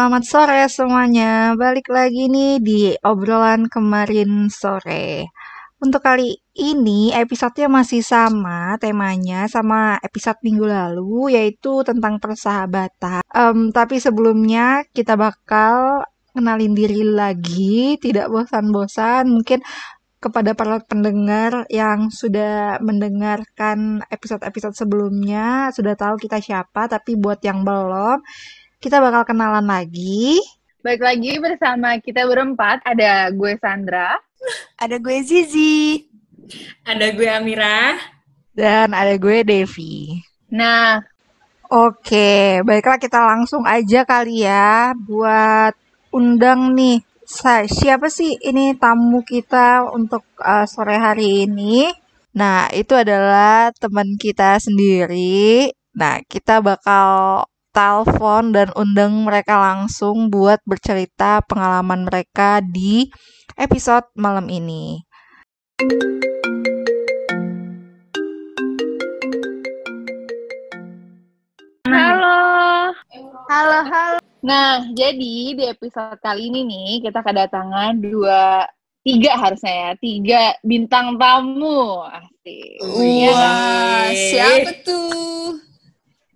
Selamat sore semuanya. Balik lagi nih di obrolan kemarin sore. Untuk kali ini episodenya masih sama temanya sama episode minggu lalu yaitu tentang persahabatan. Um, tapi sebelumnya kita bakal kenalin diri lagi, tidak bosan-bosan. Mungkin kepada para pendengar yang sudah mendengarkan episode-episode sebelumnya sudah tahu kita siapa tapi buat yang belum kita bakal kenalan lagi. Baik lagi bersama kita berempat. Ada gue Sandra. Ada gue Zizi. Ada gue Amira. Dan ada gue Devi. Nah. Oke baiklah kita langsung aja kali ya buat undang nih. Siapa sih ini tamu kita untuk uh, sore hari ini? Nah, itu adalah teman kita sendiri. Nah, kita bakal telepon dan undang mereka langsung buat bercerita pengalaman mereka di episode malam ini. Halo. Halo, halo. Nah, jadi di episode kali ini nih kita kedatangan dua tiga harusnya ya tiga bintang tamu asik. Wah, wow, siapa tuh?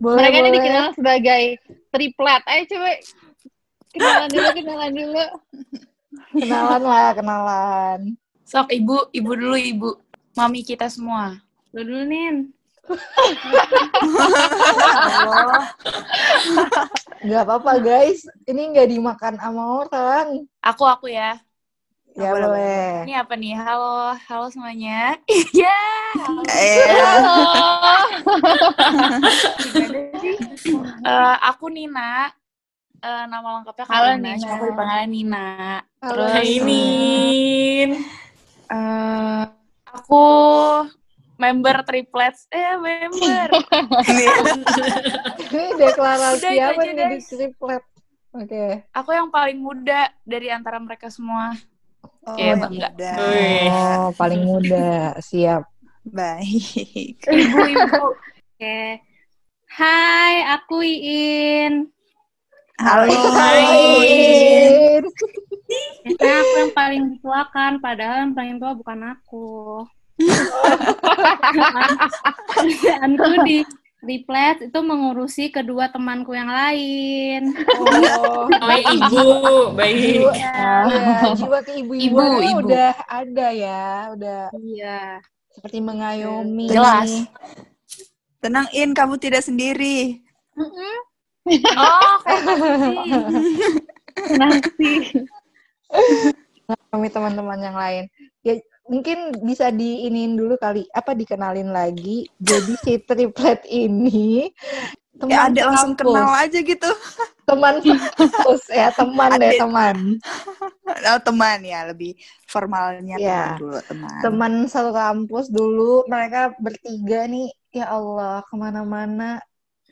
Boleh, Mereka boleh. ini dikenal sebagai triplet. Ayo coba kenalan dulu, kenalan dulu. Kenalan lah, kenalan. Sok ibu, ibu dulu ibu. Mami kita semua. Lu dulu Nin. Gak apa-apa guys, ini nggak dimakan sama orang. Aku aku ya. Ya boleh. boleh. Ini apa nih? Halo, halo semuanya. Iya. halo. uh, aku Nina. Uh, nama lengkapnya Halo Nina. Aku dipanggil Nina. Halo. Terus Nin. Uh, aku member triplets eh member ini deklarasi Udah, apa nih di triplet oke okay. aku yang paling muda dari antara mereka semua oh, okay, bangga oh paling muda. Siap. Baik. Ibu-ibu. Oke. Okay. hai aku Iin. Halo, Iin. Biasanya aku yang paling dituakan, padahal yang paling tua bukan aku. Antu di di plat itu mengurusi kedua temanku yang lain. Oh, baik ibu, baik. Ya, ya, jiwa ke ibu ibu, ibu. udah ada ya, udah. Iya. Seperti mengayomi. Jelas. Tenang In, kamu tidak sendiri. Mm -hmm. Oh, nanti. Kami teman-teman yang lain. Ya, mungkin bisa diinin dulu kali. Apa dikenalin lagi? Jadi si triplet ini teman ya ada langsung kenal aja gitu. Teman kampus. Ya teman deh teman. Oh, teman ya lebih formalnya ya. teman dulu teman. teman satu kampus dulu. Mereka bertiga nih. Ya Allah ke mana-mana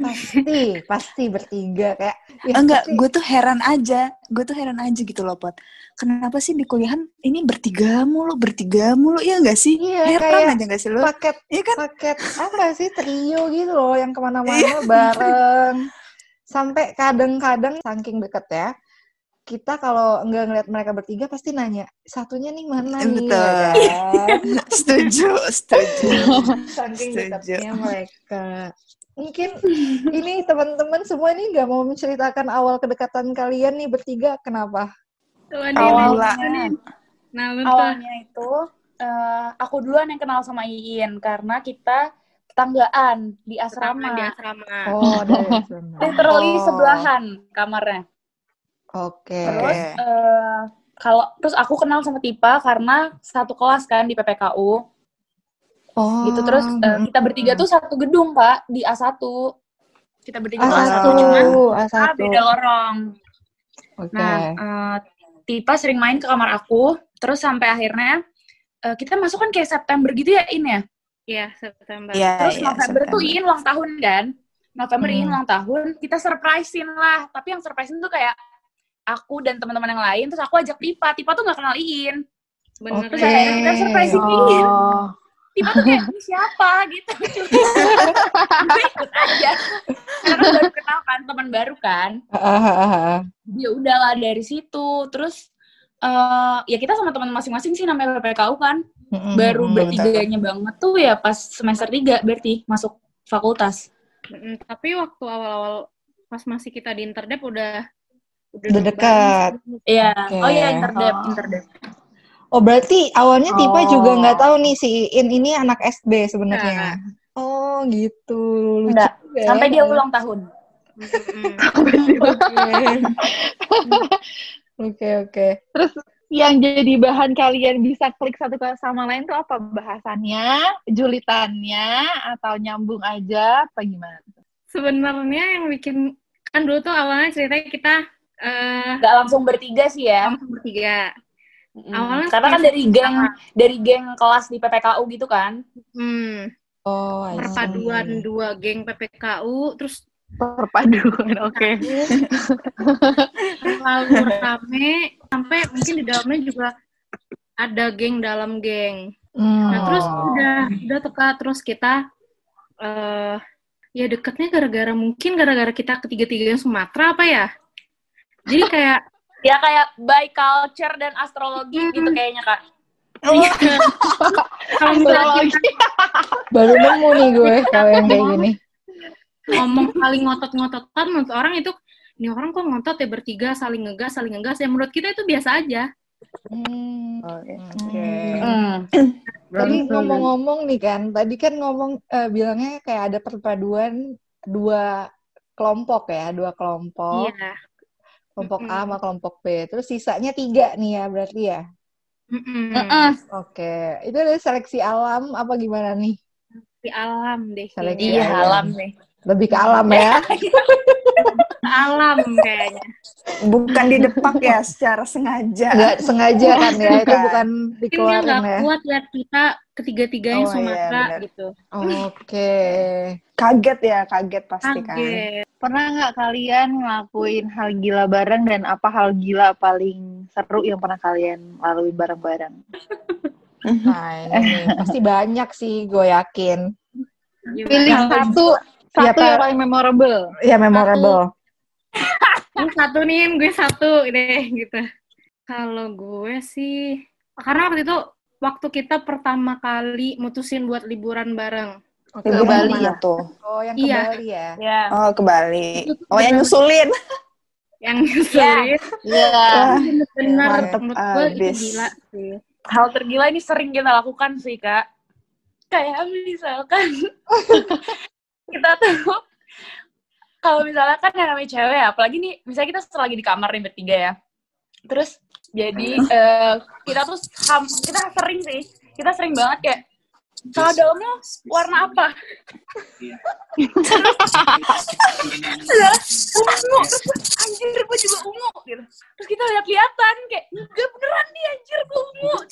pasti pasti bertiga kayak ya enggak gue tuh heran aja gue tuh heran aja gitu loh pot. Kenapa sih di kuliahan ini bertiga mulu bertiga mulu ya enggak sih? Iya, heran kayak aja enggak sih lo paket iya kan? paket apa sih trio gitu loh yang ke mana-mana iya. bareng. Sampai kadang-kadang saking deket ya kita kalau nggak ngeliat mereka bertiga pasti nanya satunya nih mana nih? Betul. Ya kan? setuju setuju. Saking dekatnya mereka mungkin ini teman-teman semua ini nggak mau menceritakan awal kedekatan kalian nih bertiga kenapa? Awalnya, nah, awalnya itu uh, aku duluan yang kenal sama Iin karena kita tetanggaan di asrama. Di asrama. Oh, dari asrama. Literally oh. sebelahan kamarnya. Oke. Okay. Terus uh, kalau terus aku kenal sama Tipa karena satu kelas kan di PPKU. Oh. Gitu terus uh, kita bertiga tuh satu gedung, Pak, di A1. Kita bertiga A1, A1 cuman A1. beda lorong. Okay. Nah, uh, Tipa sering main ke kamar aku, terus sampai akhirnya uh, kita masuk kan kayak September gitu ya, In ya? Iya, September. Yeah, terus yeah, November September. tuh In ulang tahun kan? November hmm. In ulang tahun, kita surprisein lah. Tapi yang surprisein tuh kayak aku dan teman-teman yang lain, terus aku ajak Tipa. Tipa tuh gak kenal In. Bener. Okay. Terus kita surprisein oh. In tiba tuh kayak ini siapa gitu gue ikut aja karena baru kenal kan teman baru kan. Ah. Ya udahlah dari situ. Terus eh ya kita sama teman masing-masing sih namanya PPKU kan. Mm-mm, Baru bertiganya banget tuh ya pas semester 3 berarti masuk fakultas. Mm, tapi waktu awal-awal pas masih kita di interdep udah Udah dekat. banget. Iya. Oh iya interdep, Oh. interdep. Oh berarti awalnya Tipa Oh. juga nggak tahu nih si In ini anak SB sebenarnya. Oh gitu. Lucu ya. Sampai dia ulang tahun. Oke oke. Terus yang jadi bahan kalian bisa klik satu ke sama lain tuh apa bahasannya, julitannya, atau nyambung aja, apa gimana? Sebenarnya yang bikin kan dulu tuh awalnya ceritanya kita eh Gak langsung bertiga sih ya. langsung bertiga. Mm. Awalnya Karena kan dari geng dari geng kelas di PPKU gitu kan. Hmm, Oh, I see. perpaduan dua geng PPKU terus Perpaduan, oke. terlalu rame sampai mungkin di dalamnya juga ada geng dalam geng. Hmm. Nah, terus Oh. udah udah teka terus kita eh ya deketnya gara-gara mungkin gara-gara kita ketiga-tiganya Sumatera apa ya? Jadi kayak Ya kayak by culture dan astrologi gitu kayaknya kak. iya. kalau misalnya kita Baru nemu nih gue kalau yang kayak gini. ngomong saling ngotot-ngototan menurut orang itu ini orang kok ngotot ya bertiga saling ngegas saling ngegas ya menurut kita itu biasa aja Hmm. Oke. Hmm. Tadi ngomong-ngomong nih kan, tadi kan ngomong eh, bilangnya kayak ada perpaduan dua kelompok ya, dua kelompok, iya kelompok A Mm-mm. sama kelompok B. Terus sisanya tiga nih ya berarti ya. Heeh. Oke, itu ada seleksi alam apa gimana nih? di alam deh Seleksi. Iya alam. alam nih. Lebih ke alam ya? alam kayaknya Bukan di depak ya secara sengaja. Nggak sengaja kan ya? Itu Bukan. dikeluarin nggak ya? kuat lihat kita ketiga-tiganya Oh, iya, Sumatera benar. gitu Oke. Kaget ya, kaget pasti kan. kaget Pernah nggak kalian ngelakuin hal gila bareng dan apa hal gila paling seru yang pernah kalian lalui bareng-bareng? Nah, ini pasti banyak sih, gue yakin. Pilih satu, satu Siapa? yang paling memorable. Ya, memorable. Ini satu nih gue satu deh gitu kalau gue sih karena waktu itu waktu kita pertama kali mutusin buat liburan bareng Oke, Liburan Bali ya? tuh? Oh, yang ke Iya. Bali ya? Ya. Oh, ke Bali. Oh, yang nyusulin. yang nyusulin Iya. Wah, bener mantep menurut gue itu gila sih Hal tergila ini sering kita lakukan sih kak. Kayak misalkan kita tuh kalau misalnya kan yang namanya cewek ya, apalagi nih misalnya kita lagi di kamar nih bertiga ya. Terus jadi eh, kita tuh ham- kita sering sih, kita sering banget kayak celana dalamnya warna apa? Terus ungu, terus anjir gue juga ungu gitu. Terus kita lihat-lihatan kayak enggak beneran nih anjir gue ungu.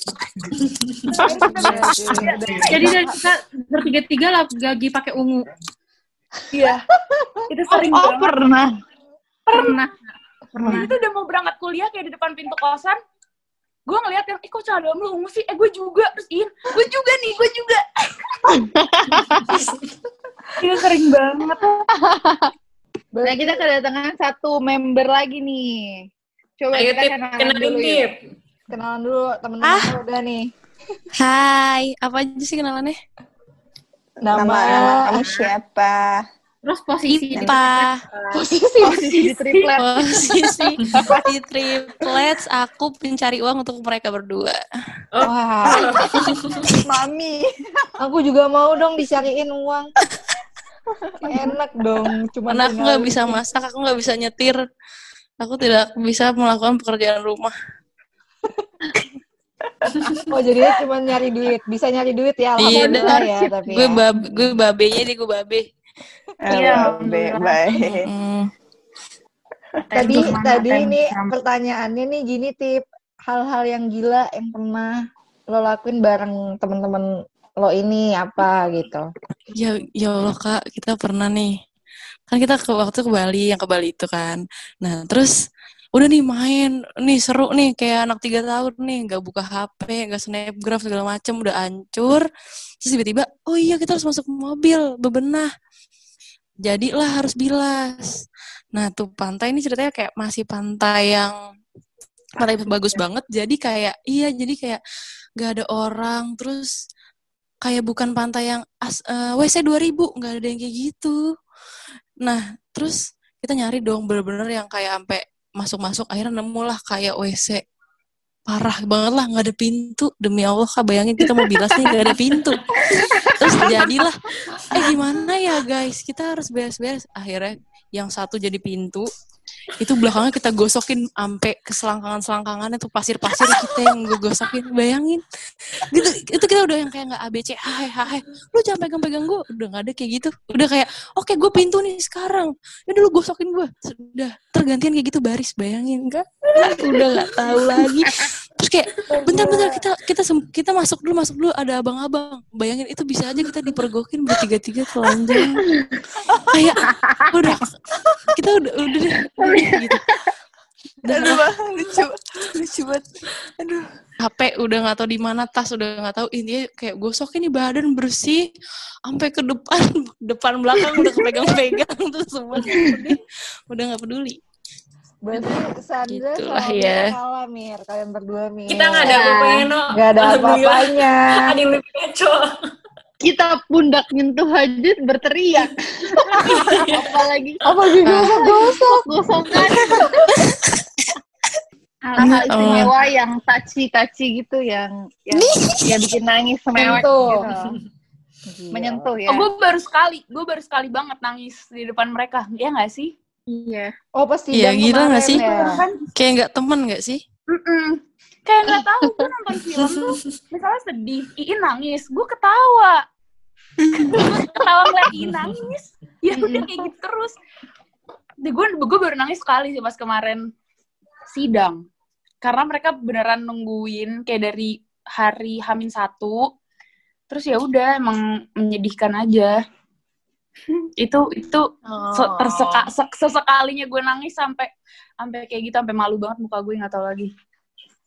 jadi dari kita bertiga-tiga lagi pakai ungu Iya. Itu sering Oh, banget. pernah. pernah Pernah. Itu udah mau berangkat kuliah kayak di depan pintu kosan. Gue ngeliat yang, eh kok celana dalam lu ungu sih? Eh gue juga. Terus Ian, gue juga nih, gue juga. Itu sering banget. Nah, kita kedatangan satu member lagi nih. Coba Ayo, kita Tip. kenalan Kenalin, dulu ya. Tip. Kenalan dulu temen-temen lo udah nih. Hai, apa aja sih kenalannya? Nama, Nama nama kamu siapa? Terus posisi di Tipa. Posisi posisi di triplet. Posisi di triplets, aku pencari uang untuk mereka berdua. Wah, Mami. aku juga mau dong dicariin uang. Enak dong, cuma Karena aku nggak bisa masak, aku nggak bisa nyetir. Aku tidak bisa melakukan pekerjaan rumah. Oh jadi cuma nyari duit, bisa nyari duit ya, Iya, alhamdulillah ya. Tapi Gue ya. bab, gue babenya nih, gue babe. Iya, baik. Hmm. tadi tadi ini pertanyaannya nih gini tip, hal-hal yang gila yang pernah lo lakuin bareng temen-temen lo ini apa gitu. Ya, ya Allah kak, kita pernah nih. Kan kita ke waktu ke Bali, yang ke Bali itu kan. Nah, terus udah nih main, nih seru nih kayak anak tiga tahun nih, nggak buka HP, nggak snapgram segala macem, udah hancur. Terus tiba-tiba, oh iya kita harus masuk mobil, bebenah. Jadilah harus bilas. Nah tuh pantai ini ceritanya kayak masih pantai yang pantai bagus banget. Jadi kayak iya jadi kayak gak ada orang. Terus kayak bukan pantai yang as, uh, WC 2000 nggak ada yang kayak gitu. Nah terus kita nyari dong bener-bener yang kayak sampai masuk-masuk akhirnya nemu lah kayak WC parah banget lah nggak ada pintu. Demi Allah kak bayangin kita mau bilas nih nggak ada pintu. Terus jadilah. Eh gimana ya guys? Kita harus beres-beres. Akhirnya yang satu jadi pintu itu belakangnya kita gosokin sampai ke selangkangan-selangkangan itu pasir-pasir kita yang gue gosokin bayangin. Gitu itu kita udah yang kayak nggak ABC hai hai lu jangan pegang-pegang gue udah nggak ada kayak gitu. Udah kayak oke okay, gue pintu nih sekarang. Ya dulu gosokin gue sudah tergantian kayak gitu baris bayangin kan? Udah nggak tahu lagi kayak bentar-bentar kita kita kita masuk dulu masuk dulu ada abang-abang bayangin itu bisa aja kita dipergokin bertiga-tiga telanjang kayak udah kita udah udah deh gitu. Aduh, lucu, lucu banget. Aduh. HP udah nggak tahu di mana, tas udah nggak tahu. Intinya kayak gosok ini badan bersih, sampai ke depan, depan belakang udah kepegang-pegang tuh semua. Udah nggak peduli. Berarti Sandra Gitu sama lah ya. kalah, Mir. Kalian berdua, Mir. Kita nggak ada apa-apanya, no. Nggak ada apa-apanya. Ada yang lebih keco. Kita pundak nyentuh hajat berteriak. Apalagi Apa juga gosok-gosok? gosokan. Ah, Hal istimewa yang touchy-touchy gitu yang yang ya bikin nangis semewek Menyentuh. gitu. Menyentuh ya. Oh, gue baru sekali, gue baru sekali banget nangis di depan mereka. Iya gak sih? Iya. Oh, pasti Iya, gila kemarin nggak sih? ya. Kayak nggak temen nggak sih? Mm-mm. Kayak gak tahu gue nonton film tuh, misalnya sedih, Iin nangis, gue ketawa. ketawa ngeliat Iin nangis. Ya udah kayak gitu terus. Gue gue baru nangis sekali sih pas kemarin sidang. Karena mereka beneran nungguin kayak dari hari Hamin satu. Terus ya udah emang menyedihkan aja. Itu itu terseka se- sesekalinya gue nangis sampai sampai kayak gitu sampai malu banget muka gue nggak tahu lagi.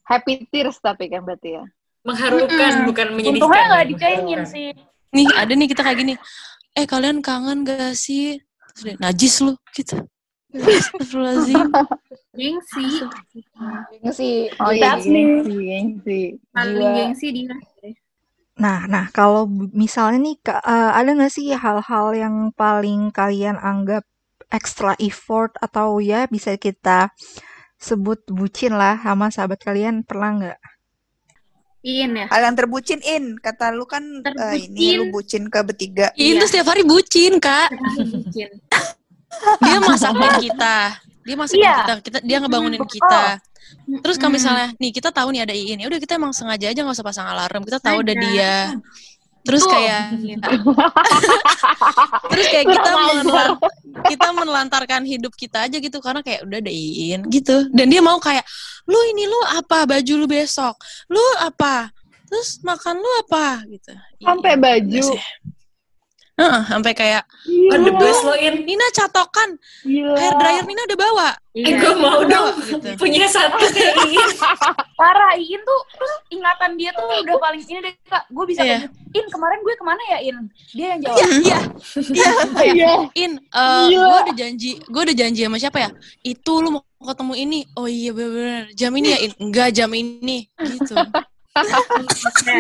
Happy tears tapi kan berarti ya. Mengharukan, bukan menyedihkan. Untungnya nggak dicengin sih. Nih ada nih kita kayak gini. Eh kalian kangen gak sih? Najis lu gitu. Astagfirullahaladzim. Gengsi. Gengsi. Oh iya, gengsi, gengsi. Paling gengsi dia. Nah, nah kalau misalnya nih Kak, eh, ada nggak sih hal-hal yang paling kalian anggap extra effort atau ya bisa kita sebut bucin lah sama sahabat kalian pernah nggak? Iin ya. Hal yang terbucin in, kata lu kan eh, ini lu bucin ke bertiga. Itu setiap hari bucin kak. Bucin. Dia masakin kita. Dia masakin Iya. kita. kita. Dia ngebangunin kita. Terus kalau misalnya nih kita tahu nih ada Iin, ya udah kita emang sengaja aja nggak usah pasang alarm. Kita tahu ada Sengaja. dia. Terus kayak terus kayak kita menelan- kita menelantarkan hidup kita aja gitu karena kayak udah ada Iin gitu. Dan dia mau kayak lu ini lu apa baju lu besok? Lu apa? Terus makan lu apa gitu. Sampai Iya, baju. sih. Heeh, sampai kayak Oh, the best lo, In. Nina catokan Gila. hair dryer Nina udah bawa. Eh, Iya. gue mau dong Gitu. punya satu kayak Iin. Parah Iin tuh terus ingatan dia tuh udah paling ini deh kak. Gue bisa Iya. kayak In kemarin gue ke mana ya In? Dia yang jawab. Iya, iya. Iya. In, eh gue udah janji, gue udah janji sama siapa ya? Itu lu mau ketemu ini. Oh iya bener-bener. Jam ini ya In? Enggak jam ini. Gitu.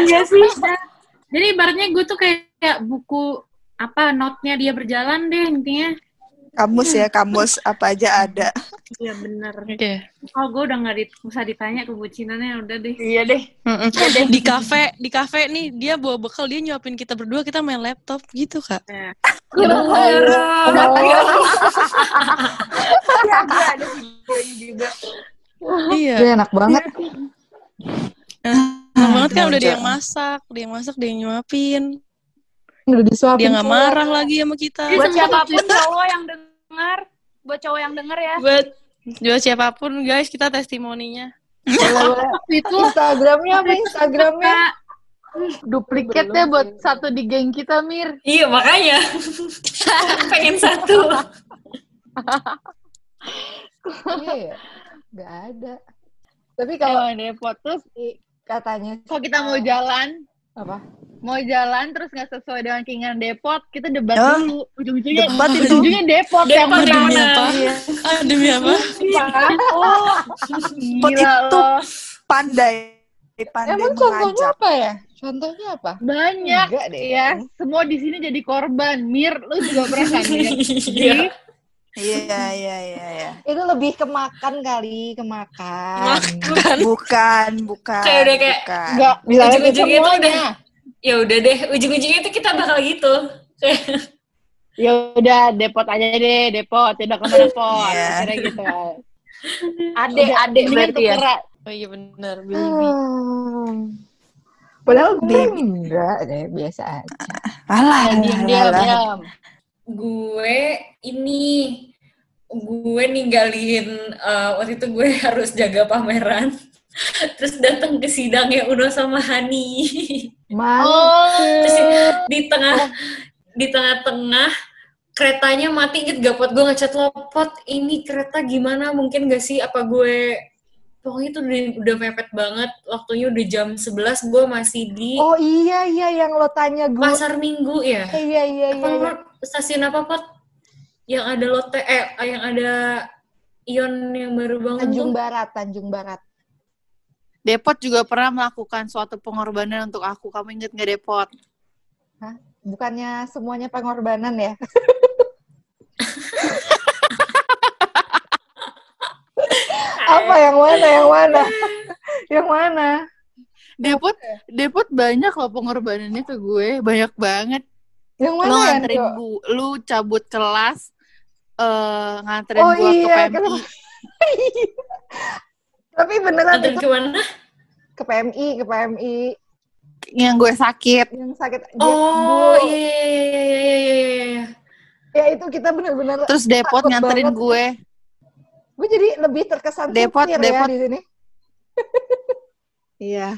Iya sih. Jadi ibaratnya gue tuh kayak, kayak buku apa notnya dia berjalan deh intinya. Kamus ya, kamus apa aja ada. Iya bener. Iya. Oh gue udah nggak dit- usah ditanya kebucinannya udah deh. Iya deh. Mm-mm. Di kafe, di kafe nih dia bawa bekal, dia nyuapin kita berdua, kita main laptop gitu kak. Ya. Iya ada videonya juga. Iya. Dia enak banget. Enak banget kan udah dia yang masak, dia yang masak, dia yang nyuapin. Udah disuapin. Dia nggak marah lagi sama kita. Buat siapa pun cowok yang dengar, buat cowok yang denger ya. Buat buat siapa pun guys, kita testimoninya. Boleh-boleh. Itu Instagramnya apa Instagramnya? Duplikatnya buat satu di geng kita, Mir. Iya, makanya. Pengen satu. Iya ya. Gak ada. Tapi kalau terus di- katanya kalau kita mau jalan, apa? Mau jalan terus nggak sesuai dengan keinginan depot, kita debat Oh, dulu. Ujung-ujungnya debat itu. ujung-ujungnya depot, yang Depot yang menang. menang. Iya. Demi apa? Oh, itu loh. pandai pandai Emang contohnya apa ya? Contohnya apa? Banyak Enggak deh. ya. Semua di sini jadi korban. Mir, lu juga pernah kan? Iya. Iya iya iya iya. Itu lebih ke makan kali, ke makan. Kan? Bukan, bukan. Kayak udah kayak- bukan. Enggak, bisa Ujung-ujungnya tuh semuanya. udah- Ya udah deh, ujung-ujungnya tuh kita bakal gitu. Ya udah, depot aja deh, depot. Tidak ke mana pot. Iya. Akhirnya gitu. Adek, Udah, adek berarti ya. tukeran. Oh iya bener, Hmm. baby. Padahal gue enggak deh, biasa aja. Alah, Diam, diam, gue ini gue ninggalin eh, waktu itu gue harus jaga pameran terus datang ke sidangnya Uno sama Hani. Oh, terus di tengah di tengah-tengah keretanya mati inget gak pot gue ngechat lo pot ini kereta gimana mungkin gak sih apa gue pokoknya itu udah, udah mepet banget waktunya udah jam 11 gue masih di Oh iya iya yang lo tanya gue. pasar minggu ya Iya iya apa iya. iya. Pot? stasiun apa pot yang ada lotte eh yang ada ion yang baru bangun Tanjung Barat, Tanjung Barat. Depot juga pernah melakukan suatu pengorbanan untuk aku. Kamu inget nggak Depot? Bukannya semuanya pengorbanan ya? Apa yang mana? Yang mana? yang mana? Depot, Depot banyak loh pengorbanannya ke gue, banyak banget. Yang mana Lu ya? nganterin gue, lu cabut kelas, eh nganterin Oh gue ke iya, PMI. kenapa? Tapi beneran Anterin itu ke mana ke PMI, ke PMI yang gue sakit. yang sakit. Oh iya iya iya iya iya iya iya Ya itu kita bener-bener. Terus Depot nganterin banget. gue. Gue jadi lebih terkesan Depot, supir Depot. ya di sini. Iya.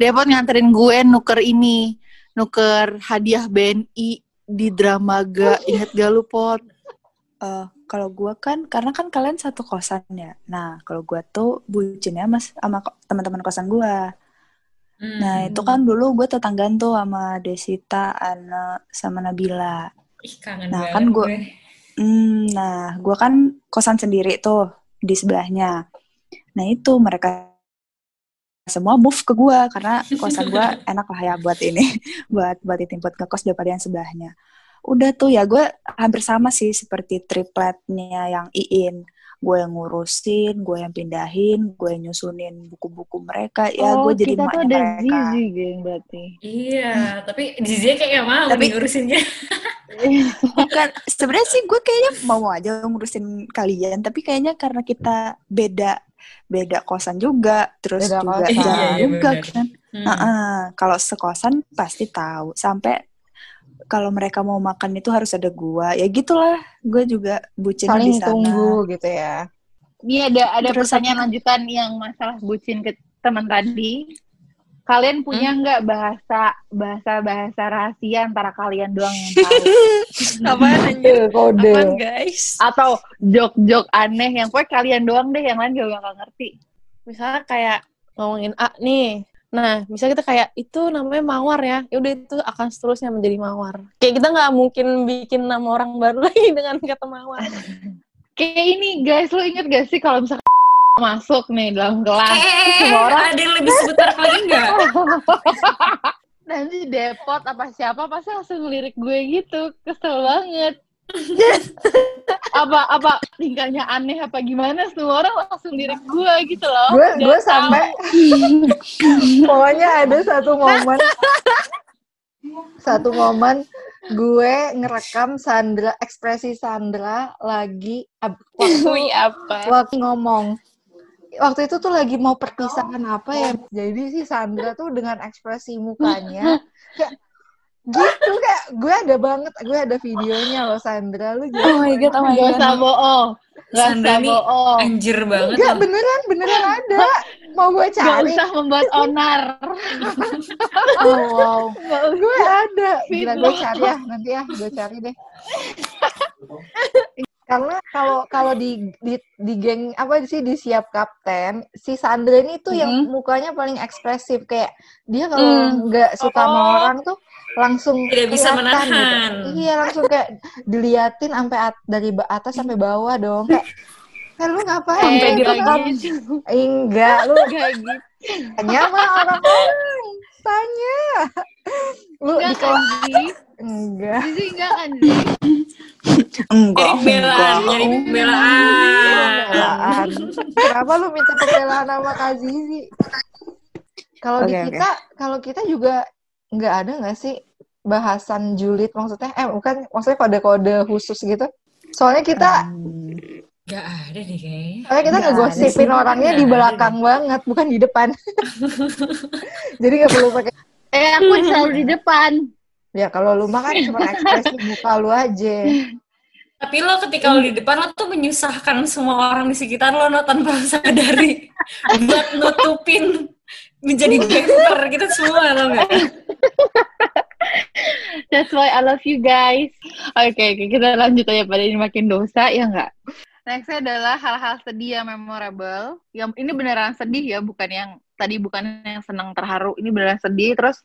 Depot nganterin gue nuker ini, nuker hadiah BNI di Dramaga. Ingat gak lu, Pot? Eh, kalau gua kan karena kan kalian satu kosan ya. Nah, kalau gua tuh bucinnya mas sama teman-teman kosan gua. Hmm. Nah, itu kan dulu gue tetanggaan tuh sama Desita, Ana, sama Nabila. Ih, kangen Nah, kan gue. Hmm, nah, gua kan kosan sendiri tuh di sebelahnya. Nah, itu mereka semua move ke gua karena kosan gua enak lah ya buat ini, buat buat ditimput ngekos daripada yang sebelahnya. Udah tuh ya gue hampir sama sih seperti tripletnya yang Iin. Gue yang ngurusin, gue yang pindahin, gue yang nyusunin buku-buku mereka. Ya, oh, gue jadi kita tuh ada mereka. Zizi, geng, berarti. Iya, tapi Zizia kayak gak mau Tapi- ngurusinnya. Bukan, sebenarnya sih gue kayaknya mau aja ngurusin kalian, tapi kayaknya karena kita beda beda kosan juga, terus Beda juga kosan. jarang Iya, iya, juga benar. kan. Hmm. Heeh, kalau sekosan pasti tahu. Sampai kalau mereka mau makan itu harus ada gua. Ya gitulah, gue juga bucinnya di Saling sana. tunggu gitu ya. Ini ada ada Terus pertanyaan apa? lanjutan yang masalah bucin ke teman tadi. Kalian punya nggak bahasa bahasa bahasa rahasia antara kalian doang yang tahu? Anjir? Tuh, kode. Apaan guys? Atau jok-jok aneh yang pokoknya kalian doang deh, yang lain juga nggak ngerti. Misalnya kayak ngomongin A nih. Nah, misalnya kita kayak itu namanya mawar ya. Ya udah itu akan seterusnya menjadi mawar. Kayak kita nggak mungkin bikin nama orang baru lagi dengan kata mawar. Kayak ini guys, lo inget gak sih kalau misalkan masuk nih dalam kelas, terus Eh, semua orang ada yang lebih sebentar lagi nggak? nanti depot apa siapa pasti langsung ngelirik gue gitu, kesel banget. apa apa tingkahnya aneh apa gimana? Semua orang langsung lirik gue gitu loh. Gue gue sampai pokoknya ada satu momen. Satu momen gue ngerekam Sandra ekspresi Sandra lagi ab- waktu apa? waktu ngomong. Waktu itu tuh lagi mau perpisahan apa ya? Jadi si Sandra tuh dengan ekspresi mukanya kayak gitu kayak gue ada banget gue ada videonya loh Sandra lu Oh jangan my god, oh my Gak god. usah bohong Gak Sandra usah nih bohong Anjir banget. Loh. beneran, beneran ada. Mau gue Gak cari. usah membuat onar Oh wow. gue ada. Gila, gue cari ya. Nanti ya, gue cari deh. Karena kalau kalau di, di di geng apa sih di siap kapten si Sandra ini tuh mm -hmm. yang mm-hmm. mukanya paling ekspresif kayak dia kalau mm. nggak mm. suka oh. sama orang tuh langsung tidak bisa gitu. menahan gitu. iya langsung kayak diliatin sampai at dari atas sampai bawah dong kayak Eh, lu ngapain? Sampai gitu gitu. Enggak, lu kayak gitu. Tanya mah orang lain. Tanya. Lu enggak, di kelas Enggak. Zizi enggak kan? Enggak. Jadi pembelaan, jadi pembelaan. Kenapa lu minta pembelaan sama Kak Zizi? Kalau okay, di kita, okay. kalau kita juga nggak ada nggak sih bahasan julid maksudnya? Eh, bukan maksudnya kode-kode khusus gitu? Soalnya kita um, Gak ada deh kayaknya. Soalnya kita ngegosipin orangnya di belakang deh. banget, bukan di depan. Jadi gak perlu pakai. Eh, aku selalu di depan. Ya kalau lu mah kan cuma ekspresi muka lu aja. Tapi lo ketika lo di depan lo tuh menyusahkan semua orang di sekitar lo no tanpa sadari buat nutupin menjadi gangster gitu semua lo gak? That's why I love you guys. Oke, okay, okay, kita lanjut aja pada ini makin dosa ya nggak? Next adalah hal-hal sedih yang memorable. Yang ini beneran sedih ya, bukan yang tadi bukan yang senang terharu. Ini beneran sedih. Terus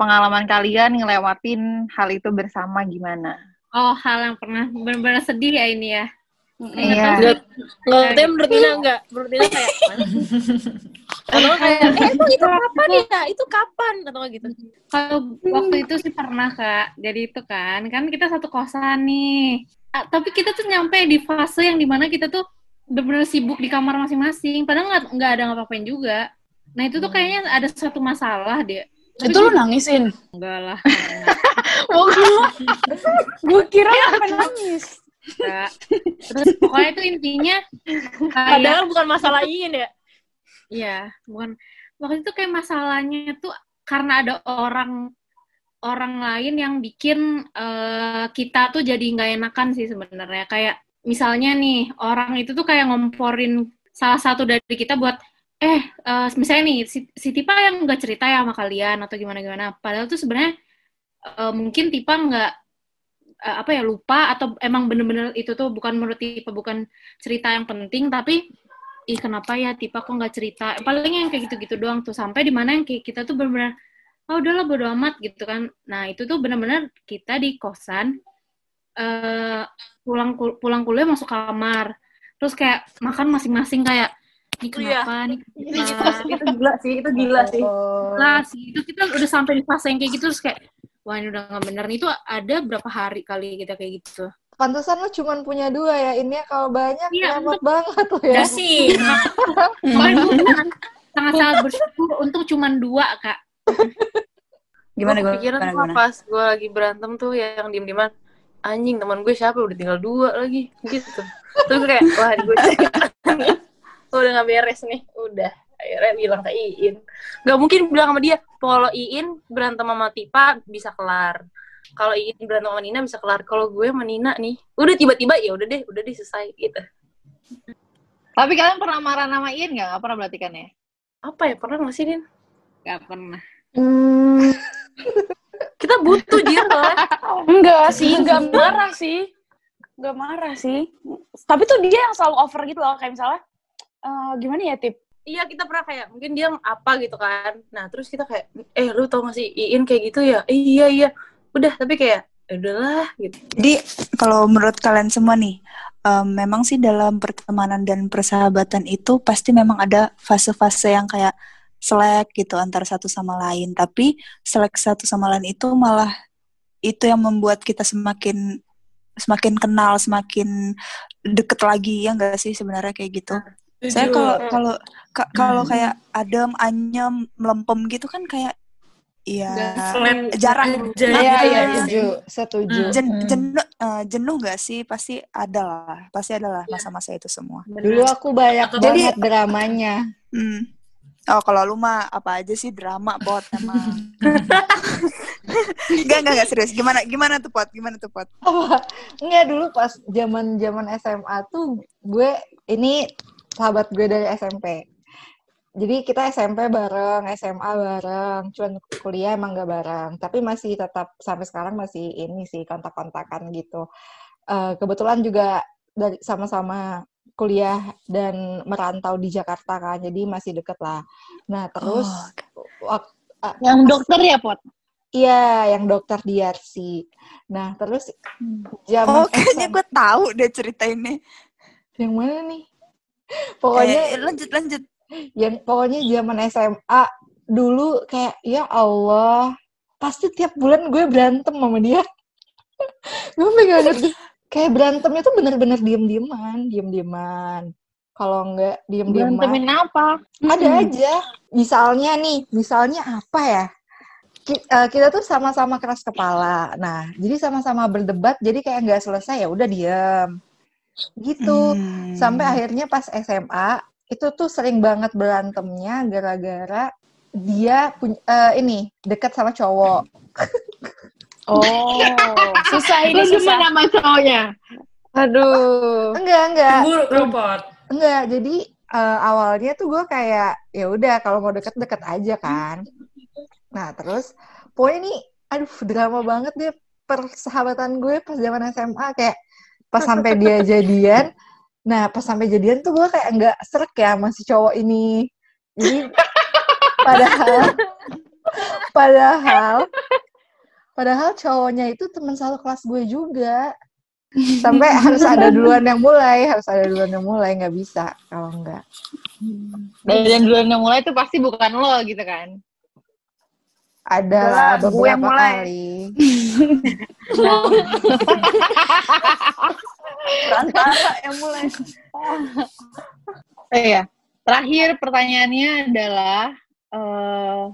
pengalaman kalian ngelewatin hal itu bersama gimana? Oh, hal yang pernah benar-benar sedih ya ini ya. Iya. Nggak, tapi menurut Ina enggak. Menurut Ina kayak Atau kayak, eh itu, itu kapan ya? Itu kapan? Atau gitu. Kalau waktu itu sih pernah, Kak. Jadi itu kan, kan kita satu kosan nih uh, tapi kita tuh nyampe di fase yang di mana kita tuh benar-benar sibuk di kamar masing-masing. Padahal nggak nggak ada ngapain juga. Nah itu tuh kayaknya ada satu masalah deh itu lu nangisin? Enggak lah. Gue kira apa nangis. Enggak. Terus pokoknya itu intinya padahal bukan masalah ingin ya iya bukan. Waktu itu kayak masalahnya tuh karena ada orang orang lain yang bikin uh, kita tuh jadi nggak enakan sih sebenarnya. Kayak misalnya nih orang itu tuh kayak ngomporin salah satu dari kita buat eh uh, misalnya nih si, si Tipa yang nggak cerita ya sama kalian atau gimana gimana. Padahal tuh sebenarnya uh, mungkin Tipa nggak uh, apa ya lupa atau emang bener-bener itu tuh bukan menurut Tipa bukan cerita yang penting tapi ih kenapa ya Tipa kok nggak cerita? Paling yang kayak gitu-gitu doang tuh. Sampai di mana yang kita tuh bener-bener oh udahlah bodo amat gitu kan nah itu tuh benar-benar kita di kosan uh, pulang pulang kuliah masuk kamar terus kayak makan masing-masing kayak ini oh iya. kenapa nih kenapa? itu gila sih itu gila sih lah sih itu kita udah sampai di fase yang kayak gitu terus kayak wah ini udah nggak bener nih itu ada berapa hari kali kita kayak gitu Pantesan lo cuma punya dua ya. Ini kalau banyak iya, untuk, banget lo ya. Ya sih. Sangat-sangat bersyukur untuk cuma dua, Kak gimana gue pikiran gimana, pas gue lagi berantem tuh yang diem dieman anjing teman gue siapa? Udah tinggal dua lagi. Gitu. Terus kayak wah gue udah gak beres nih. Udah akhirnya bilang ke Iin. Nggak mungkin bilang sama dia kalau Iin berantem sama Tipa bisa kelar. Kalau Iin berantem sama Nina bisa kelar. Kalau gue sama Nina nih udah tiba-tiba ya udah deh udah deh selesai gitu. Tapi kalian pernah marah sama Iin nggak pernah berarti kan ya? Apa ya pernah nggak sih Din? Nggak pernah Hmm. Kita butuh jir Enggak sih, enggak marah sih. Enggak marah sih. Tapi tuh dia yang selalu over gitu loh. Kayak misalnya, uh, gimana ya, Tip? Iya, kita pernah kayak, mungkin dia apa gitu kan. Nah, terus kita kayak, eh lu tau gak sih, Iin kayak gitu ya? Eh, iya, iya. Udah, tapi kayak, ya udahlah gitu. Jadi, kalau menurut kalian semua nih, um, memang sih dalam pertemanan dan persahabatan itu pasti memang ada fase-fase yang kayak selek gitu antara satu sama lain tapi selek satu sama lain itu malah itu yang membuat kita semakin semakin kenal semakin deket lagi ya enggak sih sebenarnya kayak gitu saya kalau kalau kalau hmm. kayak adem anyem melempem gitu kan kayak Iya, jarang. Iya, iya, iya, setuju, setuju. Jen, jenuh, uh, jenuh gak sih? Pasti ada lah, pasti ada lah masa-masa itu semua. Dulu aku banyak banget dramanya. Hmm. Oh, kalau lu mah apa aja sih drama bot emang. enggak, enggak, enggak serius. Gimana gimana tuh pot? Gimana tuh pot? Oh, enggak dulu pas zaman-zaman SMA tuh gue ini sahabat gue dari SMP. Jadi kita SMP bareng, SMA bareng, cuman kuliah emang gak bareng. Tapi masih tetap sampai sekarang masih ini sih kontak-kontakan gitu. Uh, kebetulan juga dari sama-sama kuliah dan merantau di Jakarta kan, jadi masih deket lah. Nah terus Oh, wak- uh, Yang dokter ya, Pot? iya yang dokter di RC. Nah terus Oh, zaman kayaknya SM gue tahu deh cerita ini. yang mana nih? Pokoknya Eh, lanjut lanjut. yang pokoknya zaman SMA dulu kayak ya Allah pasti tiap bulan gue berantem sama dia gue ngerti kayak berantemnya tuh bener-bener diem-dieman diem-dieman. Kalau nggak diem-dieman Berantemin apa? ada aja. Misalnya nih misalnya apa ya? Eh, kita tuh sama-sama keras kepala. Nah jadi sama-sama berdebat jadi kayak nggak selesai ya udah diem. Gitu. Hmm. sampai akhirnya pas SMA itu tuh sering banget berantemnya gara-gara dia punya eh, ini dekat sama cowok Oh, susah ini Lu susah. gimana sama cowoknya? Aduh. enggak enggak Cemburu kelopot. enggak jadi eh, awalnya tuh gue kayak ya udah kalau mau deket deket aja kan nah terus pokoknya ini aduh drama banget deh persahabatan gue pas zaman SMA kayak pas sampai dia jadian nah pas sampai jadian tuh gue kayak nggak serak ya masih cowok ini jadi padahal padahal padahal cowoknya itu teman satu kelas gue juga sampai harus ada duluan yang mulai harus ada duluan yang mulai nggak bisa kalau nggak Dan yang duluan yang mulai itu pasti bukan lo gitu kan? ada lah beberapa yang mulai. kali Perantara yang mulai. Oh iya. Terakhir pertanyaannya adalah eh,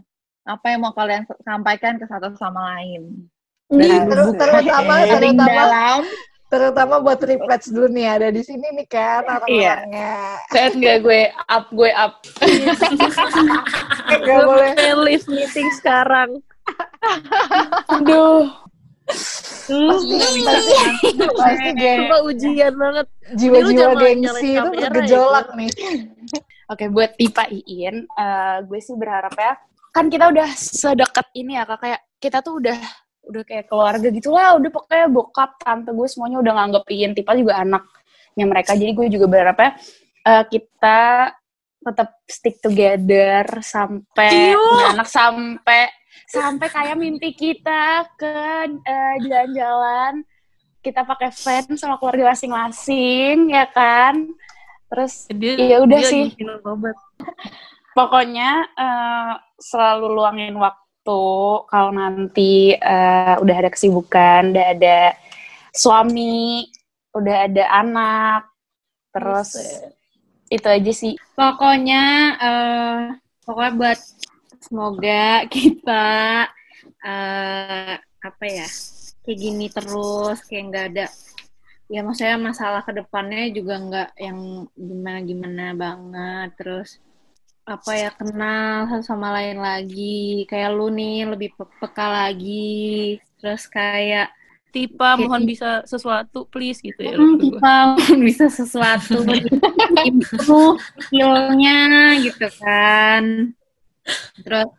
apa yang mau kalian sampaikan ke satu sama lain? Nih, ter- terutama terutama dalam, terutama buat triplets dulu nih ada di sini nih kan orang-orangnya Set nggak gue up, gue up. nggak boleh. Live meeting sekarang. Aduh. pasti pasti geng. Sumpah ujian banget. jiwa-jiwa gengsi itu ya, bergejolak nih. Oke, buat Tipa Iin, eh, gue sih berharap ya, kan kita udah sedekat ini ya, kak. Kayak kita tuh udah udah kayak keluarga gitu lah, udah pokoknya bokap, tante gue semuanya udah nganggep Iin. Tipa juga anaknya mereka, jadi gue juga berharap ya, eh, kita tetap stick together sampai anak sampai sampai kayak mimpi kita ke eh, jalan-jalan kita pakai van sama keluarga masing-masing ya kan terus Iya, udah sih. Pokoknya eh, selalu luangin waktu kalau nanti eh, udah ada kesibukan udah ada suami udah ada anak terus itu aja sih. Pokoknya, eh pokoknya buat semoga kita eh apa ya kayak gini terus, kayak nggak ada ya maksudnya masalah ke depannya juga nggak yang gimana gimana banget terus apa ya kenal satu sama lain lagi kayak lu nih lebih pe- peka lagi terus kayak Tipa mohon bisa sesuatu please gitu ya. Hmm, gua. kita bisa sesuatu improve skillnya gitu kan terus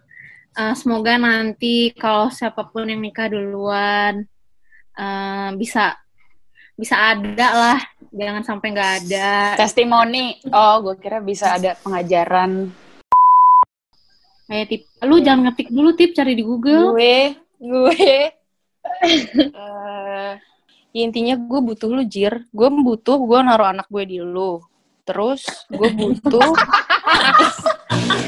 eh, semoga nanti kalau siapa pun yang nikah duluan eh, bisa bisa ada lah jangan sampai nggak ada testimoni oh gue kira bisa ada pengajaran kayak tip lu jangan ngetik dulu tip cari di Google gue gue Eh, ya intinya gue butuh lu jir. Gue butuh gue naruh anak gue di lu. Terus gue butuh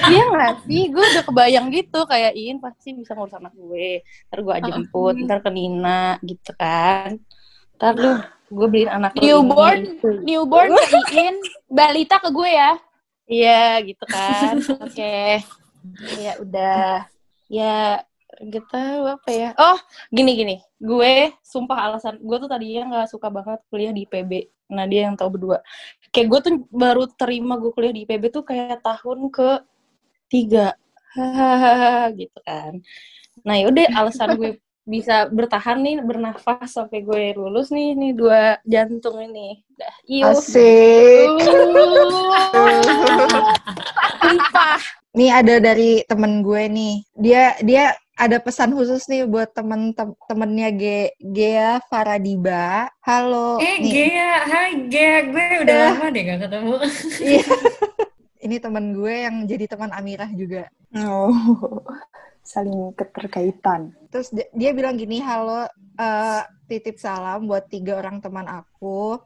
Iya gak sih? Gue udah kebayang gitu kayak Iin pasti bisa ngurus anak gue. Ntar gue jemput, ntar ke Nina gitu kan. Ntar lu gue beliin anak lu ini, Newborn. itu. newborn keiin balita ke gue ya Iya gitu kan. Oke. Ya udah. Ya gitu apa ya? Oh gini gini. Gue sumpah alasan gue tuh tadinya nggak suka banget kuliah di IPB. Nah dia yang tahu berdua. Kayak gue tuh baru terima gue kuliah di IPB tuh kayak tahun ke tiga. Gitu kan. Nah yaudah alasan gue bisa bertahan nih bernafas sampai gue lulus nih nih dua jantung ini. Dah, asik Limpah. nih ada dari temen gue nih dia dia ada pesan khusus nih buat temen-temennya Ge Gea Faradiba. Halo. Eh nih. Gea, hai Gea, gue udah uh, lama deh gak ketemu. Iya. Ini teman gue yang jadi teman Amirah juga. Oh, saling keterkaitan. Terus dia bilang gini, halo, uh, titip salam buat tiga orang teman aku.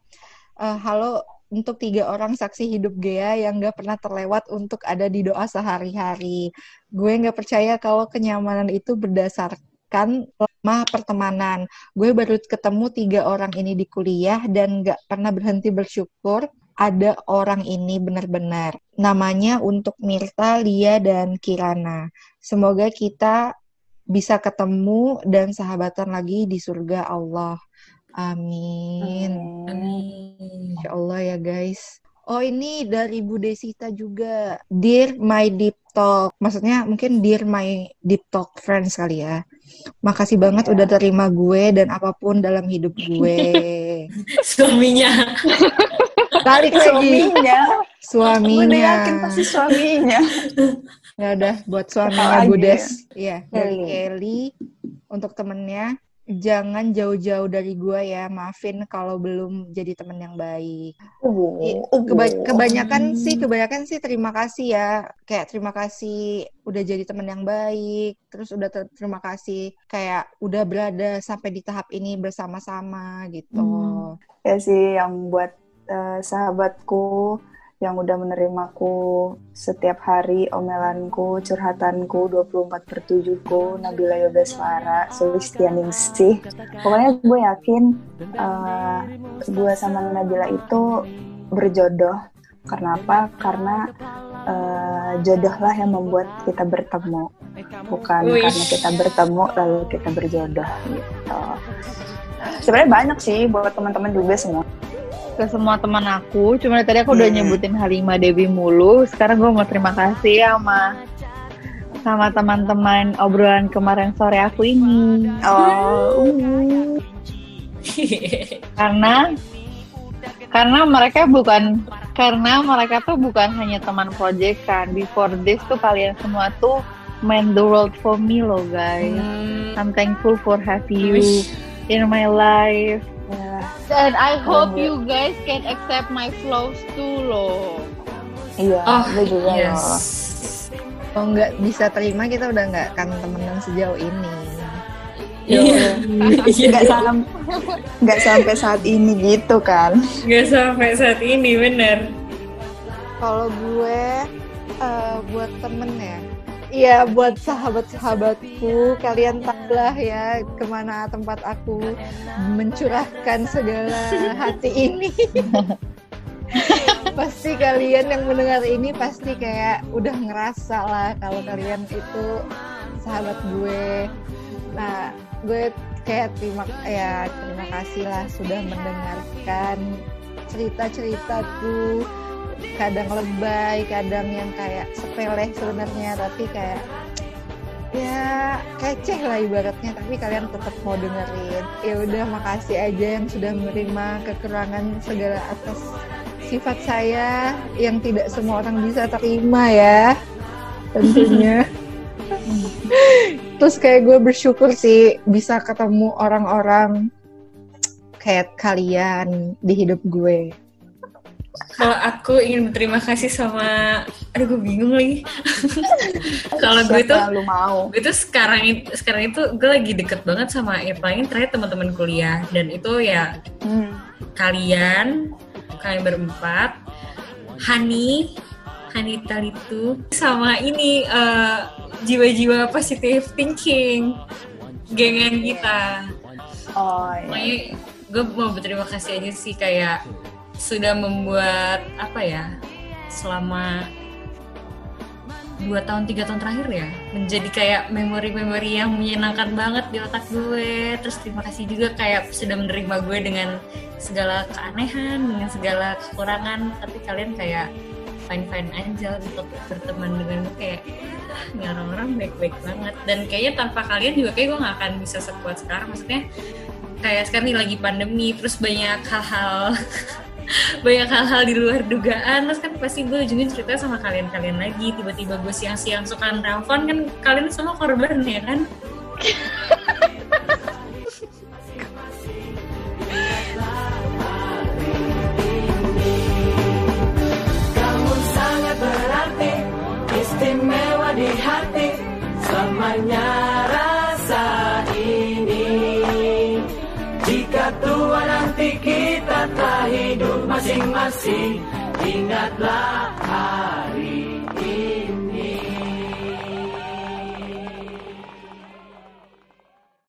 Uh, halo, untuk tiga orang saksi hidup Gea yang gak pernah terlewat untuk ada di doa sehari-hari. Gue gak percaya kalau kenyamanan itu berdasarkan lama pertemanan. Gue baru ketemu tiga orang ini di kuliah dan gak pernah berhenti bersyukur ada orang ini benar-benar. Namanya untuk Mirta, Lia, dan Kirana. Semoga kita bisa ketemu dan sahabatan lagi di surga Allah. Amin. Amin. Insya Allah ya guys. Oh ini dari Bu Desita juga. Dear my deep talk. Maksudnya mungkin dear my deep talk friends kali ya. Makasih banget yeah. udah terima gue dan apa pun dalam hidup gue. Suaminya. Balik lagi. Suaminya. Suaminya. Gue yakin pasti suaminya. ya udah buat suaminya Bu Des. Iya, dari Kelly untuk temennya jangan jauh-jauh dari gue ya maafin kalau belum jadi temen yang baik oh, Keba kebanyakan sih kebanyakan sih terima kasih ya kayak terima kasih udah jadi temen yang baik terus udah ter terima kasih kayak udah berada sampai di tahap ini bersama-sama gitu hmm. ya sih yang buat uh, sahabatku yang udah menerimaku setiap hari omelanku, curhatanku, 24 per 7 ku, Nabila Yobeswara, Sulistianingsih. Pokoknya gue yakin uh, gue sama Nabila itu berjodoh. Karena apa? Karena uh, jodohlah yang membuat kita bertemu. Bukan Uish. karena kita bertemu lalu kita berjodoh gitu. Sebenarnya banyak sih buat teman-teman juga semua ke semua teman aku. Cuma tadi aku udah hmm. nyebutin Halimah Dewi mulu. Sekarang gue mau terima kasih ya sama sama teman-teman obrolan kemarin sore aku ini. Oh. Uh. karena karena mereka bukan karena mereka tuh bukan hanya teman project kan. Before this tuh kalian semua tuh main the world for me loh guys. Hmm. I'm thankful for having you in my life And I hope you guys can accept my flaws too loh. Iya, oh, juga yes. loh. Kalau nggak bisa terima kita udah nggak akan temenan sejauh ini. Iya. Nggak sam nggak sampai saat ini gitu kan? Nggak sampai saat ini bener. Kalau gue uh, buat temen ya, Iya, buat sahabat-sahabatku, kalian tahulah ya ke mana tempat aku mencurahkan segala hati ini. pasti kalian yang mendengar ini pasti kayak udah ngerasa lah kalau kalian itu sahabat gue. Nah, gue kayak terima ya terima kasih lah sudah mendengarkan cerita-ceritaku kadang lebay kadang yang kayak sepele sebenarnya tapi kayak ya keceh lah ibaratnya. Tapi kalian tetap mau dengerin. Ya udah makasih aja yang sudah menerima kekurangan segala atas sifat saya yang tidak semua orang bisa terima ya tentunya. Terus kayak gue bersyukur sih bisa ketemu orang-orang kayak kalian di hidup gue kalau aku ingin berterima kasih sama aduh gue bingung lagi kalau gue tuh lu mau gue tuh sekarang itu sekarang itu gue lagi deket banget sama ya paling terakhir teman-teman kuliah dan itu ya hmm. kalian kalian berempat Hani Hani Talitu sama ini uh, jiwa-jiwa positive thinking gengan kita oh iya. gue mau berterima kasih aja sih kayak sudah membuat apa ya selama dua tahun tiga tahun terakhir ya menjadi kayak memori-memori yang menyenangkan banget di otak gue. Terus terima kasih juga kayak sudah menerima gue dengan segala keanehan dengan segala kekurangan. Tapi kalian kayak fine fine aja untuk berteman dengan gue kayak ini orang-orang baik-baik banget. Dan kayaknya tanpa kalian juga kayak gue gak akan bisa sekuat sekarang. Maksudnya kayak sekarang ini lagi pandemi terus banyak hal-hal banyak hal-hal di luar dugaan. Terus kan pasti gue ujungin cerita sama kalian-kalian lagi. Tiba-tiba gue siang-siang suka nelfon kan kalian semua korban ya kan? Kamu sangat berarti istimewa di hati selamanya rasa ini. Jika tua nanti kita tak hidup masing-masing ingatlah hari